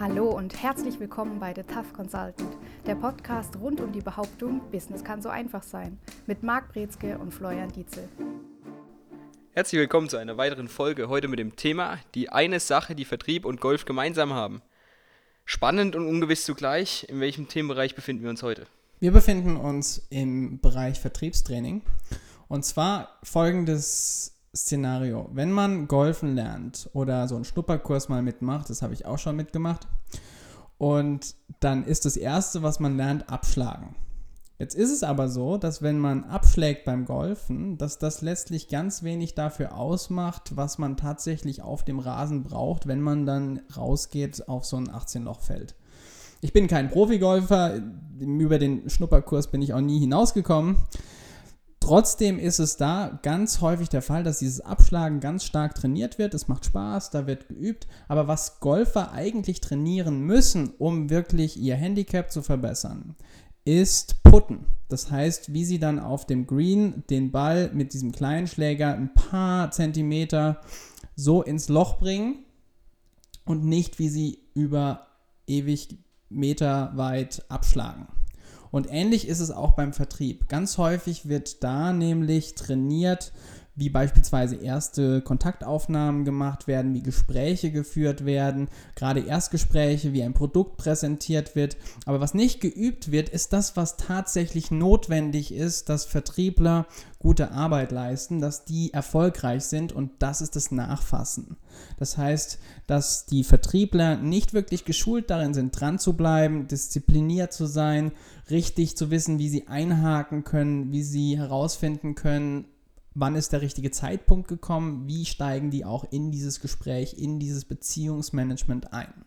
Hallo und herzlich willkommen bei The Tough Consultant, der Podcast rund um die Behauptung, Business kann so einfach sein, mit Marc Brezke und Florian Dietzel. Herzlich willkommen zu einer weiteren Folge, heute mit dem Thema die eine Sache, die Vertrieb und Golf gemeinsam haben. Spannend und ungewiss zugleich, in welchem Themenbereich befinden wir uns heute? Wir befinden uns im Bereich Vertriebstraining und zwar folgendes Szenario. Wenn man Golfen lernt oder so einen Schnupperkurs mal mitmacht, das habe ich auch schon mitgemacht, und dann ist das Erste, was man lernt, abschlagen. Jetzt ist es aber so, dass wenn man abschlägt beim Golfen, dass das letztlich ganz wenig dafür ausmacht, was man tatsächlich auf dem Rasen braucht, wenn man dann rausgeht auf so ein 18-Loch-Feld. Ich bin kein Profigolfer, über den Schnupperkurs bin ich auch nie hinausgekommen. Trotzdem ist es da ganz häufig der Fall, dass dieses Abschlagen ganz stark trainiert wird. Es macht Spaß, da wird geübt. Aber was Golfer eigentlich trainieren müssen, um wirklich ihr Handicap zu verbessern, ist Putten. Das heißt, wie sie dann auf dem Green den Ball mit diesem kleinen Schläger ein paar Zentimeter so ins Loch bringen und nicht, wie sie über ewig Meter weit abschlagen. Und ähnlich ist es auch beim Vertrieb. Ganz häufig wird da nämlich trainiert, wie beispielsweise erste Kontaktaufnahmen gemacht werden, wie Gespräche geführt werden, gerade Erstgespräche, wie ein Produkt präsentiert wird. Aber was nicht geübt wird, ist das, was tatsächlich notwendig ist, dass Vertriebler gute Arbeit leisten, dass die erfolgreich sind und das ist das Nachfassen. Das heißt, dass die Vertriebler nicht wirklich geschult darin sind, dran zu bleiben, diszipliniert zu sein, richtig zu wissen, wie sie einhaken können, wie sie herausfinden können, wann ist der richtige Zeitpunkt gekommen, wie steigen die auch in dieses Gespräch, in dieses Beziehungsmanagement ein.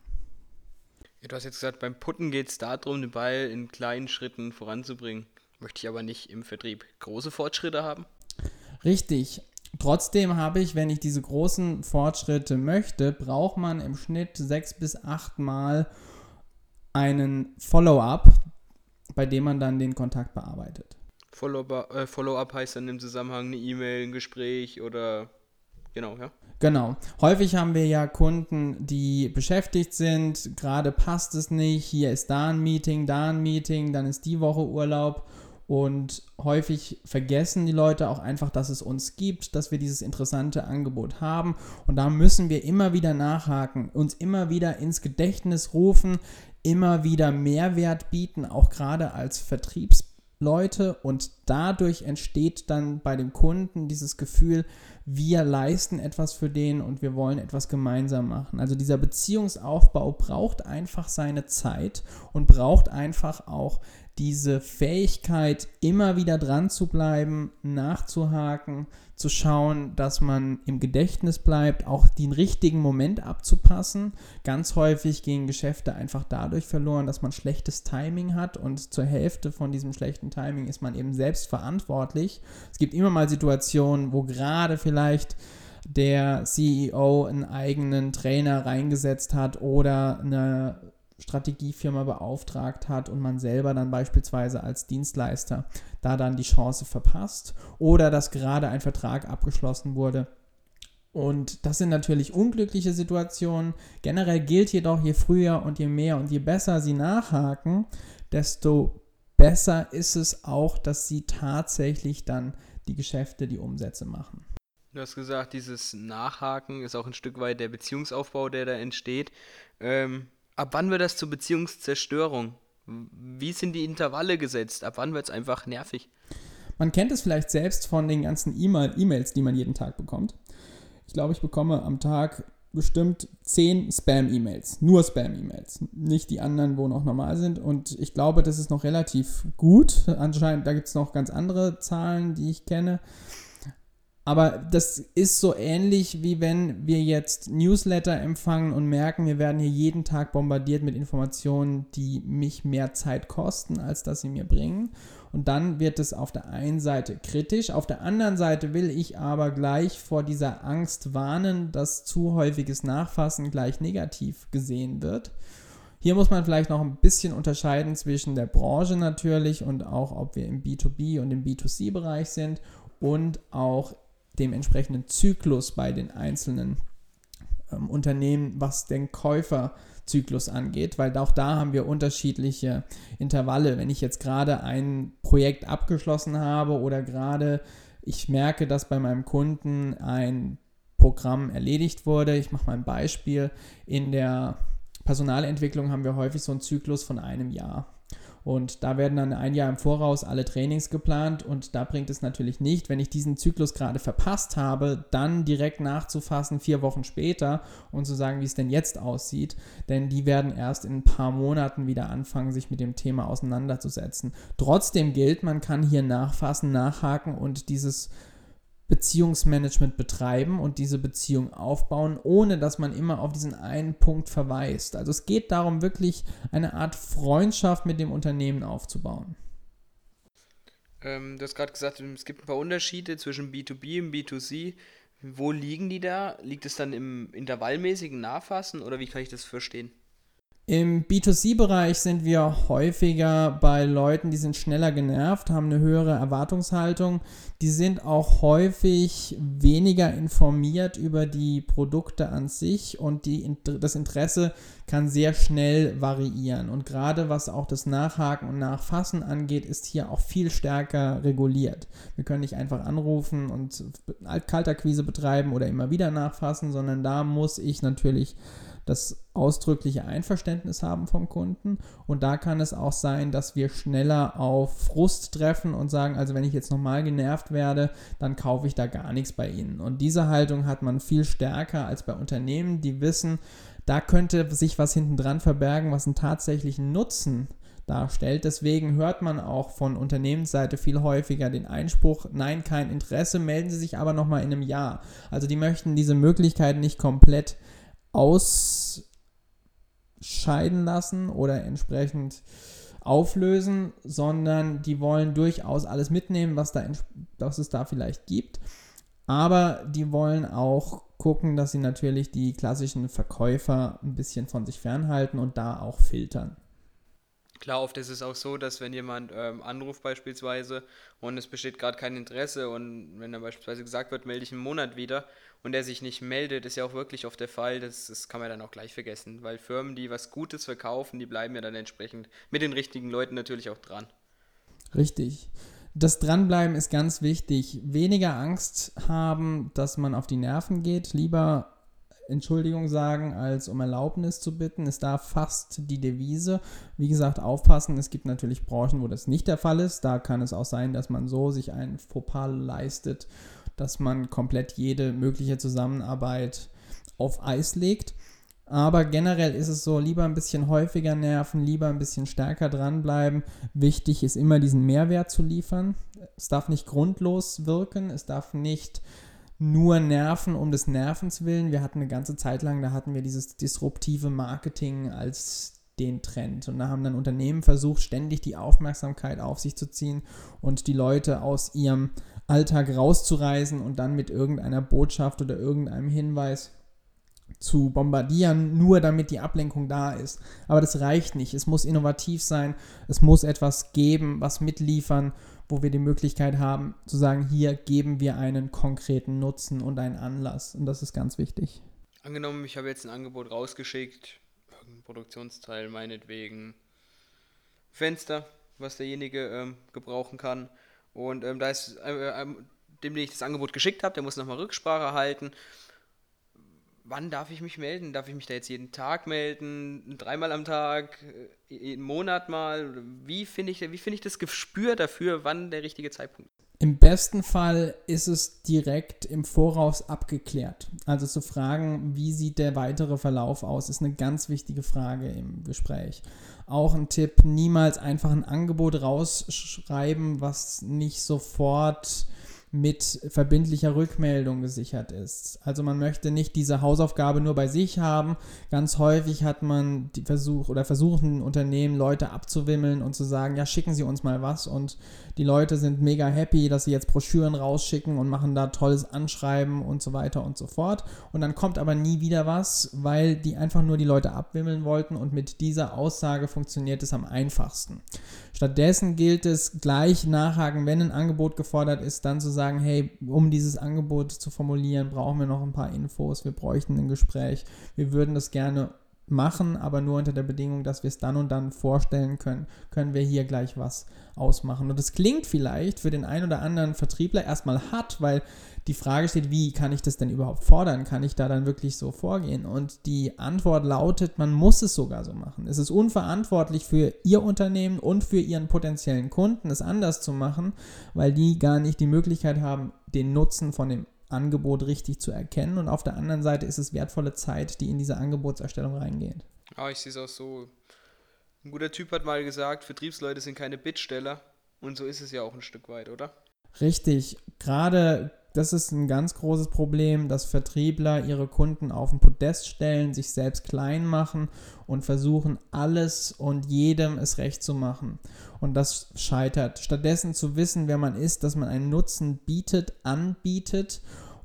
Ja, du hast jetzt gesagt, beim Putten geht es darum, den Ball in kleinen Schritten voranzubringen. Möchte ich aber nicht im Vertrieb große Fortschritte haben? Richtig. Trotzdem habe ich, wenn ich diese großen Fortschritte möchte, braucht man im Schnitt sechs bis acht Mal einen Follow-up, bei dem man dann den Kontakt bearbeitet. Follow-up äh, Follow heißt dann im Zusammenhang eine E-Mail, ein Gespräch oder genau, ja? Genau. Häufig haben wir ja Kunden, die beschäftigt sind, gerade passt es nicht, hier ist da ein Meeting, da ein Meeting, dann ist die Woche Urlaub und häufig vergessen die Leute auch einfach, dass es uns gibt, dass wir dieses interessante Angebot haben. Und da müssen wir immer wieder nachhaken, uns immer wieder ins Gedächtnis rufen, immer wieder Mehrwert bieten, auch gerade als Vertriebspartner. Leute und dadurch entsteht dann bei dem Kunden dieses Gefühl, wir leisten etwas für den und wir wollen etwas gemeinsam machen. Also dieser Beziehungsaufbau braucht einfach seine Zeit und braucht einfach auch diese Fähigkeit, immer wieder dran zu bleiben, nachzuhaken, zu schauen, dass man im Gedächtnis bleibt, auch den richtigen Moment abzupassen. Ganz häufig gehen Geschäfte einfach dadurch verloren, dass man schlechtes Timing hat und zur Hälfte von diesem schlechten Timing ist man eben selbst verantwortlich. Es gibt immer mal Situationen, wo gerade vielleicht der CEO einen eigenen Trainer reingesetzt hat oder eine Strategiefirma beauftragt hat und man selber dann beispielsweise als Dienstleister da dann die Chance verpasst oder dass gerade ein Vertrag abgeschlossen wurde. Und das sind natürlich unglückliche Situationen. Generell gilt jedoch, je früher und je mehr und je besser sie nachhaken, desto besser ist es auch, dass sie tatsächlich dann die Geschäfte, die Umsätze machen. Du hast gesagt, dieses Nachhaken ist auch ein Stück weit der Beziehungsaufbau, der da entsteht. Ähm, ab wann wird das zur Beziehungszerstörung? Wie sind die Intervalle gesetzt? Ab wann wird es einfach nervig? Man kennt es vielleicht selbst von den ganzen E-Mails, die man jeden Tag bekommt. Ich glaube, ich bekomme am Tag bestimmt zehn Spam-E-Mails. Nur Spam-E-Mails. Nicht die anderen, wo noch normal sind. Und ich glaube, das ist noch relativ gut. Anscheinend, da gibt es noch ganz andere Zahlen, die ich kenne. Aber das ist so ähnlich wie wenn wir jetzt Newsletter empfangen und merken, wir werden hier jeden Tag bombardiert mit Informationen, die mich mehr Zeit kosten, als dass sie mir bringen. Und dann wird es auf der einen Seite kritisch, auf der anderen Seite will ich aber gleich vor dieser Angst warnen, dass zu häufiges Nachfassen gleich negativ gesehen wird. Hier muss man vielleicht noch ein bisschen unterscheiden zwischen der Branche natürlich und auch, ob wir im B2B und im B2C-Bereich sind und auch dem entsprechenden Zyklus bei den einzelnen ähm, Unternehmen, was den Käufer Zyklus angeht, weil auch da haben wir unterschiedliche Intervalle. Wenn ich jetzt gerade ein Projekt abgeschlossen habe oder gerade ich merke, dass bei meinem Kunden ein Programm erledigt wurde. Ich mache mal ein Beispiel. In der Personalentwicklung haben wir häufig so einen Zyklus von einem Jahr. Und da werden dann ein Jahr im Voraus alle Trainings geplant und da bringt es natürlich nicht, wenn ich diesen Zyklus gerade verpasst habe, dann direkt nachzufassen, vier Wochen später und zu sagen, wie es denn jetzt aussieht. Denn die werden erst in ein paar Monaten wieder anfangen, sich mit dem Thema auseinanderzusetzen. Trotzdem gilt, man kann hier nachfassen, nachhaken und dieses Beziehungsmanagement betreiben und diese Beziehung aufbauen, ohne dass man immer auf diesen einen Punkt verweist. Also es geht darum, wirklich eine Art Freundschaft mit dem Unternehmen aufzubauen. Ähm, du hast gerade gesagt, es gibt ein paar Unterschiede zwischen B2B und B2C. Wo liegen die da? Liegt es dann im intervallmäßigen Nachfassen oder wie kann ich das verstehen? Im B2C-Bereich sind wir häufiger bei Leuten, die sind schneller genervt, haben eine höhere Erwartungshaltung. Die sind auch häufig weniger informiert über die Produkte an sich und die, das Interesse kann sehr schnell variieren. Und gerade was auch das Nachhaken und Nachfassen angeht, ist hier auch viel stärker reguliert. Wir können nicht einfach anrufen und Kaltakquise betreiben oder immer wieder nachfassen, sondern da muss ich natürlich das ausdrückliche Einverständnis haben vom Kunden. Und da kann es auch sein, dass wir schneller auf Frust treffen und sagen, also wenn ich jetzt nochmal genervt werde, dann kaufe ich da gar nichts bei Ihnen. Und diese Haltung hat man viel stärker als bei Unternehmen, die wissen, da könnte sich was hinten dran verbergen, was einen tatsächlichen Nutzen darstellt. Deswegen hört man auch von Unternehmensseite viel häufiger den Einspruch, nein, kein Interesse, melden Sie sich aber nochmal in einem Jahr. Also die möchten diese Möglichkeit nicht komplett ausscheiden lassen oder entsprechend auflösen, sondern die wollen durchaus alles mitnehmen, was, da, was es da vielleicht gibt. Aber die wollen auch gucken, dass sie natürlich die klassischen Verkäufer ein bisschen von sich fernhalten und da auch filtern. Klar, oft ist es auch so, dass wenn jemand ähm, anruft beispielsweise und es besteht gerade kein Interesse und wenn dann beispielsweise gesagt wird, melde ich einen Monat wieder und der sich nicht meldet, ist ja auch wirklich oft der Fall, das, das kann man dann auch gleich vergessen, weil Firmen, die was Gutes verkaufen, die bleiben ja dann entsprechend mit den richtigen Leuten natürlich auch dran. Richtig. Das Dranbleiben ist ganz wichtig. Weniger Angst haben, dass man auf die Nerven geht. Lieber Entschuldigung sagen, als um Erlaubnis zu bitten, ist da fast die Devise. Wie gesagt, aufpassen, es gibt natürlich Branchen, wo das nicht der Fall ist. Da kann es auch sein, dass man so sich ein Fauxpas leistet, dass man komplett jede mögliche Zusammenarbeit auf Eis legt. Aber generell ist es so, lieber ein bisschen häufiger nerven, lieber ein bisschen stärker dranbleiben. Wichtig ist immer diesen Mehrwert zu liefern. Es darf nicht grundlos wirken, es darf nicht nur nerven um des Nervens willen. Wir hatten eine ganze Zeit lang, da hatten wir dieses disruptive Marketing als den Trend. Und da haben dann Unternehmen versucht, ständig die Aufmerksamkeit auf sich zu ziehen und die Leute aus ihrem Alltag rauszureißen und dann mit irgendeiner Botschaft oder irgendeinem Hinweis zu bombardieren, nur damit die Ablenkung da ist. Aber das reicht nicht. Es muss innovativ sein. Es muss etwas geben, was mitliefern wo wir die Möglichkeit haben zu sagen, hier geben wir einen konkreten Nutzen und einen Anlass. Und das ist ganz wichtig. Angenommen, ich habe jetzt ein Angebot rausgeschickt, irgendein Produktionsteil meinetwegen, Fenster, was derjenige ähm, gebrauchen kann. Und ähm, da ist, äh, äh, dem, ich das Angebot geschickt habe, der muss nochmal Rücksprache halten wann darf ich mich melden? Darf ich mich da jetzt jeden Tag melden? Dreimal am Tag? Äh, jeden Monat mal? Wie finde ich, find ich das Gespür dafür, wann der richtige Zeitpunkt ist? Im besten Fall ist es direkt im Voraus abgeklärt. Also zu fragen, wie sieht der weitere Verlauf aus, ist eine ganz wichtige Frage im Gespräch. Auch ein Tipp, niemals einfach ein Angebot rausschreiben, was nicht sofort mit verbindlicher Rückmeldung gesichert ist. Also man möchte nicht diese Hausaufgabe nur bei sich haben. Ganz häufig hat man die Versuch oder versuchen Unternehmen Leute abzuwimmeln und zu sagen, ja, schicken Sie uns mal was und die Leute sind mega happy, dass sie jetzt Broschüren rausschicken und machen da tolles Anschreiben und so weiter und so fort. Und dann kommt aber nie wieder was, weil die einfach nur die Leute abwimmeln wollten und mit dieser Aussage funktioniert es am einfachsten. Stattdessen gilt es gleich nachhaken, wenn ein Angebot gefordert ist, dann zu sagen, hey, um dieses Angebot zu formulieren, brauchen wir noch ein paar Infos, wir bräuchten ein Gespräch, wir würden das gerne machen, aber nur unter der Bedingung, dass wir es dann und dann vorstellen können, können wir hier gleich was ausmachen. Und das klingt vielleicht für den einen oder anderen Vertriebler erstmal hart, weil die Frage steht, wie kann ich das denn überhaupt fordern? Kann ich da dann wirklich so vorgehen? Und die Antwort lautet, man muss es sogar so machen. Es ist unverantwortlich für Ihr Unternehmen und für Ihren potenziellen Kunden, es anders zu machen, weil die gar nicht die Möglichkeit haben, den Nutzen von dem Angebot richtig zu erkennen. Und auf der anderen Seite ist es wertvolle Zeit, die in diese Angebotserstellung reingeht. Ah, ich sehe es auch so. Ein guter Typ hat mal gesagt, Vertriebsleute sind keine Bittsteller. Und so ist es ja auch ein Stück weit, oder? Richtig. Gerade das ist ein ganz großes Problem, dass Vertriebler ihre Kunden auf den Podest stellen, sich selbst klein machen und versuchen, alles und jedem es recht zu machen. Und das scheitert. Stattdessen zu wissen, wer man ist, dass man einen Nutzen bietet, anbietet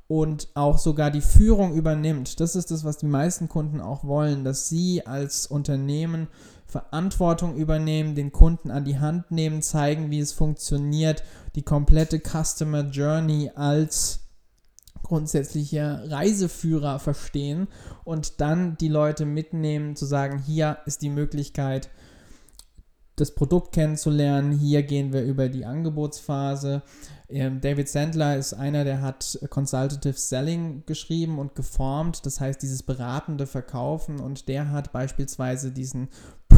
und auch sogar die Führung übernimmt. Das ist das, was die meisten Kunden auch wollen, dass sie als Unternehmen Verantwortung übernehmen, den Kunden an die Hand nehmen, zeigen, wie es funktioniert, die komplette Customer Journey als grundsätzlicher Reiseführer verstehen und dann die Leute mitnehmen, zu sagen, hier ist die Möglichkeit, das Produkt kennenzulernen. Hier gehen wir über die Angebotsphase. Ähm, David Sandler ist einer, der hat Consultative Selling geschrieben und geformt, das heißt dieses beratende Verkaufen und der hat beispielsweise diesen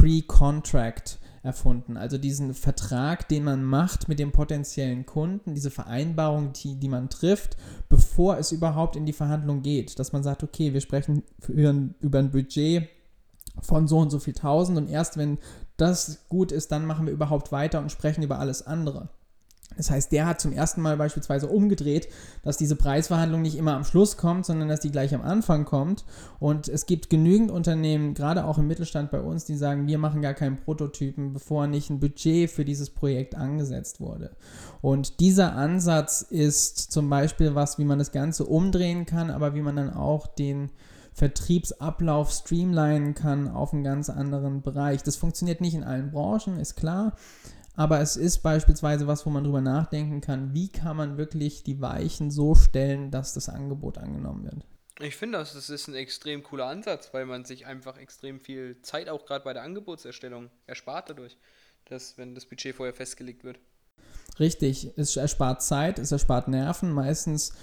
Pre-Contract erfunden, also diesen Vertrag, den man macht mit dem potenziellen Kunden, diese Vereinbarung, die, die man trifft, bevor es überhaupt in die Verhandlung geht, dass man sagt, okay, wir sprechen über ein Budget von so und so viel tausend und erst wenn das gut ist, dann machen wir überhaupt weiter und sprechen über alles andere. Das heißt, der hat zum ersten Mal beispielsweise umgedreht, dass diese Preisverhandlung nicht immer am Schluss kommt, sondern dass die gleich am Anfang kommt. Und es gibt genügend Unternehmen, gerade auch im Mittelstand bei uns, die sagen, wir machen gar keinen Prototypen, bevor nicht ein Budget für dieses Projekt angesetzt wurde. Und dieser Ansatz ist zum Beispiel was, wie man das Ganze umdrehen kann, aber wie man dann auch den Vertriebsablauf streamlinen kann auf einen ganz anderen Bereich. Das funktioniert nicht in allen Branchen, ist klar. Aber es ist beispielsweise was, wo man drüber nachdenken kann, wie kann man wirklich die Weichen so stellen, dass das Angebot angenommen wird. Ich finde, das, das ist ein extrem cooler Ansatz, weil man sich einfach extrem viel Zeit auch gerade bei der Angebotserstellung erspart dadurch, dass wenn das Budget vorher festgelegt wird. Richtig, es erspart Zeit, es erspart Nerven. Meistens,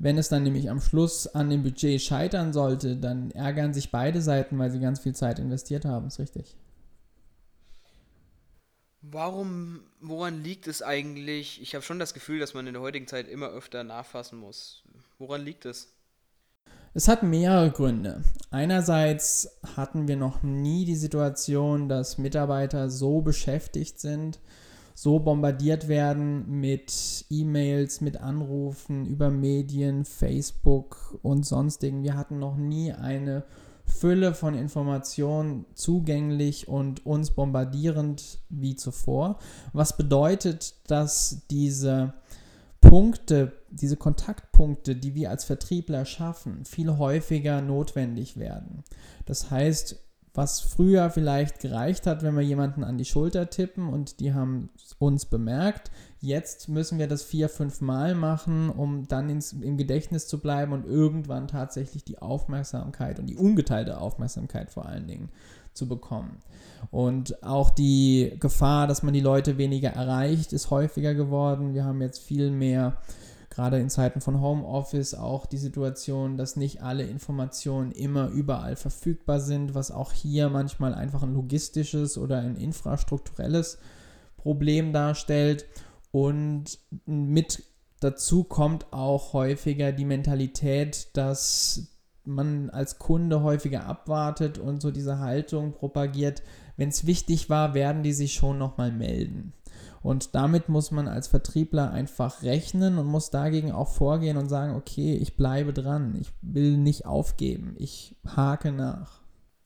wenn es dann nämlich am Schluss an dem Budget scheitern sollte, dann ärgern sich beide Seiten, weil sie ganz viel Zeit investiert haben, ist richtig. Warum, woran liegt es eigentlich? Ich habe schon das Gefühl, dass man in der heutigen Zeit immer öfter nachfassen muss. Woran liegt es? Es hat mehrere Gründe. Einerseits hatten wir noch nie die Situation, dass Mitarbeiter so beschäftigt sind, so bombardiert werden mit E-Mails, mit Anrufen über Medien, Facebook und sonstigen. Wir hatten noch nie eine Fülle von Informationen zugänglich und uns bombardierend wie zuvor. Was bedeutet, dass diese Punkte, diese Kontaktpunkte, die wir als Vertriebler schaffen, viel häufiger notwendig werden. Das heißt, was früher vielleicht gereicht hat, wenn wir jemanden an die Schulter tippen und die haben uns bemerkt, Jetzt müssen wir das vier, fünf Mal machen, um dann ins, im Gedächtnis zu bleiben und irgendwann tatsächlich die Aufmerksamkeit und die ungeteilte Aufmerksamkeit vor allen Dingen zu bekommen. Und auch die Gefahr, dass man die Leute weniger erreicht, ist häufiger geworden. Wir haben jetzt viel mehr, gerade in Zeiten von Homeoffice, auch die Situation, dass nicht alle Informationen immer überall verfügbar sind, was auch hier manchmal einfach ein logistisches oder ein infrastrukturelles Problem darstellt. Und mit dazu kommt auch häufiger die Mentalität, dass man als Kunde häufiger abwartet und so diese Haltung propagiert, wenn es wichtig war, werden die sich schon nochmal melden. Und damit muss man als Vertriebler einfach rechnen und muss dagegen auch vorgehen und sagen, okay, ich bleibe dran, ich will nicht aufgeben, ich hake nach.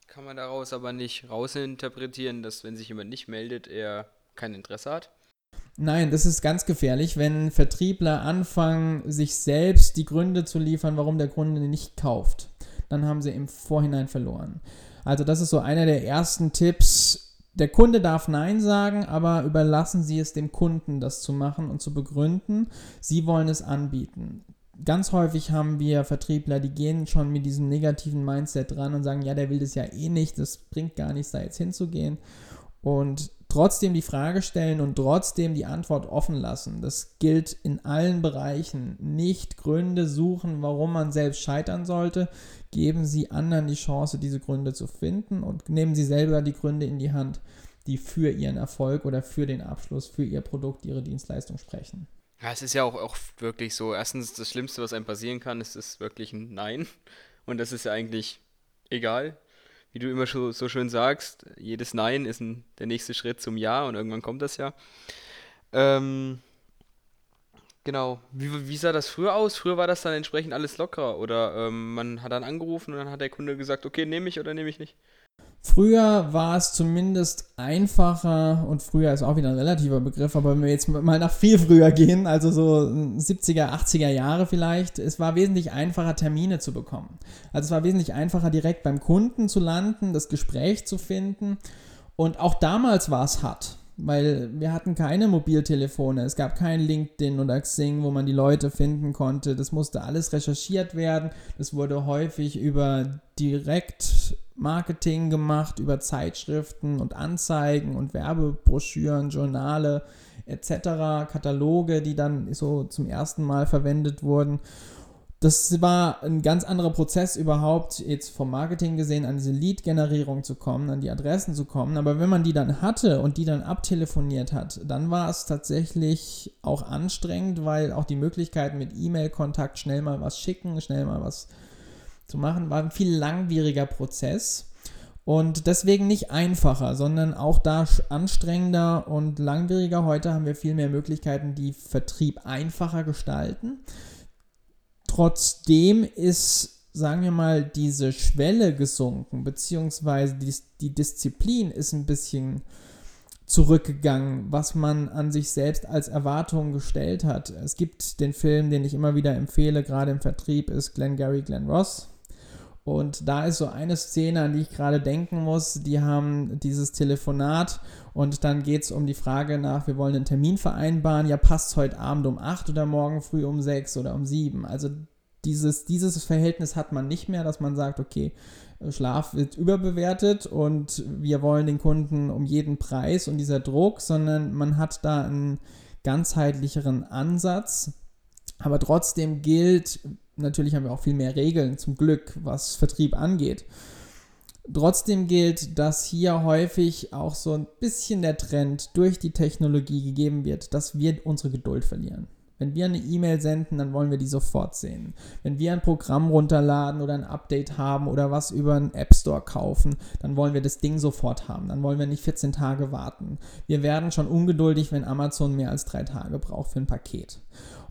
Kann man daraus aber nicht rausinterpretieren, dass wenn sich jemand nicht meldet, er kein Interesse hat? Nein, das ist ganz gefährlich, wenn Vertriebler anfangen, sich selbst die Gründe zu liefern, warum der Kunde nicht kauft. Dann haben sie im Vorhinein verloren. Also das ist so einer der ersten Tipps. Der Kunde darf Nein sagen, aber überlassen Sie es dem Kunden, das zu machen und zu begründen. Sie wollen es anbieten. ganz häufig haben wir Vertriebler, die gehen schon mit diesem negativen Mindset dran und sagen, ja, der will das ja eh nicht, das bringt gar nichts, da jetzt hinzugehen. Und trotzdem die Frage stellen und trotzdem die Antwort offen lassen. Das gilt in allen Bereichen. Nicht Gründe suchen, warum man selbst scheitern sollte. Geben Sie anderen die Chance, diese Gründe zu finden und nehmen Sie selber die Gründe in die Hand, die für Ihren Erfolg oder für den Abschluss, für Ihr Produkt, Ihre Dienstleistung sprechen. Ja, es ist ja auch, auch wirklich so. Erstens, das Schlimmste, was einem passieren kann, ist, ist wirklich ein Nein. Und das ist ja eigentlich egal. Wie du immer so, so schön sagst, jedes Nein ist ein, der nächste Schritt zum Ja und irgendwann kommt das ja. Ähm, genau. Wie, wie sah das früher aus? Früher war das dann entsprechend alles lockerer. Oder ähm, man hat dann angerufen und dann hat der Kunde gesagt, okay, nehme ich oder nehme ich nicht? Früher war es zumindest einfacher und früher ist auch wieder ein relativer Begriff, aber wenn wir jetzt mal nach viel früher gehen, also so 70er, 80er Jahre vielleicht, es war wesentlich einfacher, Termine zu bekommen. Also es war wesentlich einfacher, direkt beim Kunden zu landen, das Gespräch zu finden und auch damals war es hart weil wir hatten keine Mobiltelefone, es gab kein LinkedIn oder Xing, wo man die Leute finden konnte. Das musste alles recherchiert werden. Das wurde häufig über Direktmarketing gemacht, über Zeitschriften und Anzeigen und Werbebroschüren, Journale etc., Kataloge, die dann so zum ersten Mal verwendet wurden das war ein ganz anderer Prozess überhaupt, jetzt vom Marketing gesehen, an diese Lead-Generierung zu kommen, an die Adressen zu kommen. Aber wenn man die dann hatte und die dann abtelefoniert hat, dann war es tatsächlich auch anstrengend, weil auch die Möglichkeiten mit E-Mail-Kontakt schnell mal was schicken, schnell mal was zu machen, war ein viel langwieriger Prozess. Und deswegen nicht einfacher, sondern auch da anstrengender und langwieriger. Heute haben wir viel mehr Möglichkeiten, die Vertrieb einfacher gestalten. Trotzdem ist, sagen wir mal, diese Schwelle gesunken, beziehungsweise die, die Disziplin ist ein bisschen zurückgegangen, was man an sich selbst als Erwartung gestellt hat. Es gibt den Film, den ich immer wieder empfehle, gerade im Vertrieb, ist Glenn Gary, Glenn Ross. Und da ist so eine Szene, an die ich gerade denken muss. Die haben dieses Telefonat und dann geht es um die Frage nach, wir wollen einen Termin vereinbaren. Ja, passt heute Abend um 8 oder morgen früh um 6 oder um 7. Also dieses, dieses Verhältnis hat man nicht mehr, dass man sagt, okay, Schlaf wird überbewertet und wir wollen den Kunden um jeden Preis und dieser Druck, sondern man hat da einen ganzheitlicheren Ansatz. Aber trotzdem gilt, natürlich haben wir auch viel mehr Regeln zum Glück, was Vertrieb angeht. Trotzdem gilt, dass hier häufig auch so ein bisschen der Trend durch die Technologie gegeben wird, dass wir unsere Geduld verlieren. Wenn wir eine E-Mail senden, dann wollen wir die sofort sehen. Wenn wir ein Programm runterladen oder ein Update haben oder was über einen App Store kaufen, dann wollen wir das Ding sofort haben. Dann wollen wir nicht 14 Tage warten. Wir werden schon ungeduldig, wenn Amazon mehr als drei Tage braucht für ein Paket.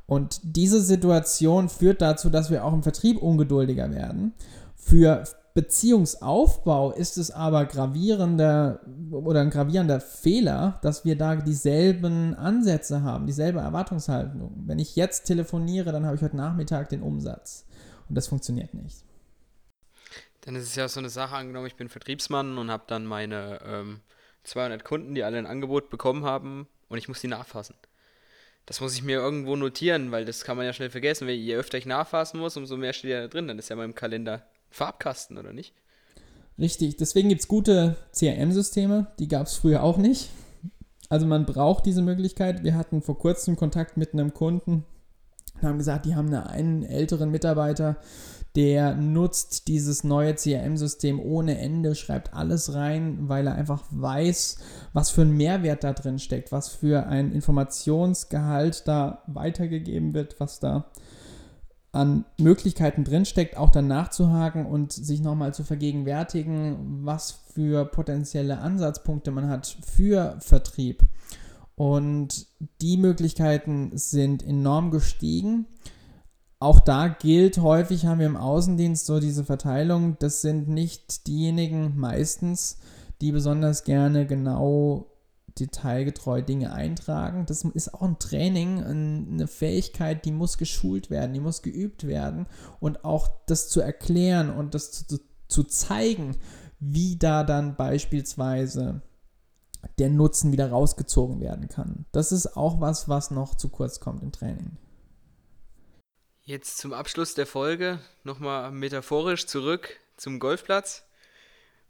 Und diese Situation führt dazu, dass wir auch im Vertrieb ungeduldiger werden. Für Beziehungsaufbau ist es aber gravierender oder ein gravierender Fehler, dass wir da dieselben Ansätze haben, dieselbe Erwartungshaltung. Wenn ich jetzt telefoniere, dann habe ich heute Nachmittag den Umsatz. Und das funktioniert nicht. Dann ist es ja so eine Sache angenommen, ich bin Vertriebsmann und habe dann meine ähm, 200 Kunden, die alle ein Angebot bekommen haben und ich muss die nachfassen das muss ich mir irgendwo notieren, weil das kann man ja schnell vergessen. Je öfter ich nachfassen muss, umso mehr steht ja da drin. Dann ist ja mal im Kalender Farbkasten, oder nicht? Richtig, deswegen gibt es gute CRM-Systeme, die gab es früher auch nicht. Also man braucht diese Möglichkeit. Wir hatten vor kurzem Kontakt mit einem Kunden und haben gesagt, die haben einen älteren Mitarbeiter, der nutzt dieses neue CRM-System ohne Ende, schreibt alles rein, weil er einfach weiß, was für ein Mehrwert da drin steckt, was für ein Informationsgehalt da weitergegeben wird, was da an Möglichkeiten drinsteckt, auch dann nachzuhaken und sich nochmal zu vergegenwärtigen, was für potenzielle Ansatzpunkte man hat für Vertrieb. Und die Möglichkeiten sind enorm gestiegen auch da gilt häufig, haben wir im Außendienst so diese Verteilung, das sind nicht diejenigen meistens, die besonders gerne genau detailgetreu Dinge eintragen. Das ist auch ein Training, eine Fähigkeit, die muss geschult werden, die muss geübt werden und auch das zu erklären und das zu, zu zeigen, wie da dann beispielsweise der Nutzen wieder rausgezogen werden kann. Das ist auch was, was noch zu kurz kommt im Training. Jetzt zum Abschluss der Folge nochmal metaphorisch zurück zum Golfplatz.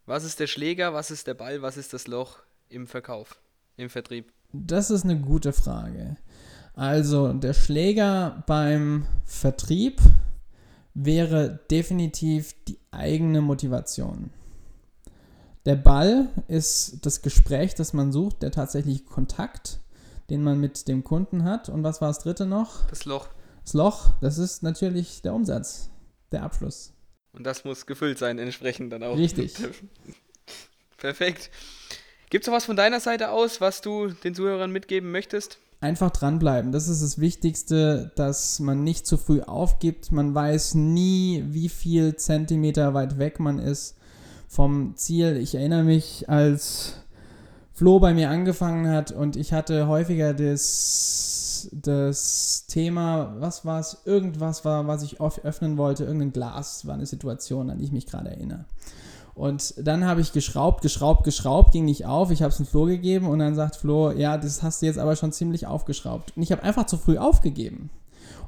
Was ist der Schläger, was ist der Ball, was ist das Loch im Verkauf, im Vertrieb? Das ist eine gute Frage. Also der Schläger beim Vertrieb wäre definitiv die eigene Motivation. Der Ball ist das Gespräch, das man sucht, der tatsächliche Kontakt, den man mit dem Kunden hat. Und was war das dritte noch? Das Loch. Das Loch, das ist natürlich der Umsatz, der Abschluss. Und das muss gefüllt sein, entsprechend dann auch. Richtig. Perfekt. Gibt es noch was von deiner Seite aus, was du den Zuhörern mitgeben möchtest? Einfach dranbleiben. Das ist das Wichtigste, dass man nicht zu früh aufgibt. Man weiß nie, wie viel Zentimeter weit weg man ist vom Ziel. Ich erinnere mich, als Flo bei mir angefangen hat und ich hatte häufiger das, das Thema, was war es? Irgendwas war, was ich öffnen wollte, irgendein Glas war eine Situation, an die ich mich gerade erinnere. Und dann habe ich geschraubt, geschraubt, geschraubt, ging nicht auf. Ich habe es dem Flo gegeben und dann sagt Flo, ja, das hast du jetzt aber schon ziemlich aufgeschraubt. Und ich habe einfach zu früh aufgegeben.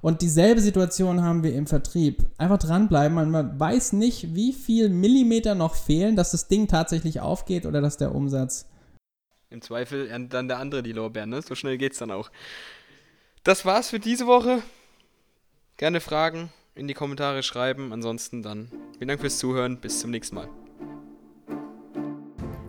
Und dieselbe Situation haben wir im Vertrieb. Einfach dranbleiben. Man weiß nicht, wie viel Millimeter noch fehlen, dass das Ding tatsächlich aufgeht oder dass der Umsatz. Im Zweifel dann der andere die Lorbeeren, ne? So schnell geht's dann auch. Das war's für diese Woche. Gerne Fragen in die Kommentare schreiben. Ansonsten dann vielen Dank fürs Zuhören. Bis zum nächsten Mal.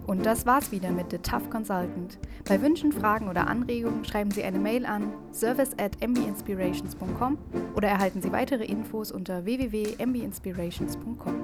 Und das war's wieder mit The Tough Consultant. Bei Wünschen, Fragen oder Anregungen schreiben Sie eine Mail an service at mbinspirations.com oder erhalten Sie weitere Infos unter www.mbinspirations.com.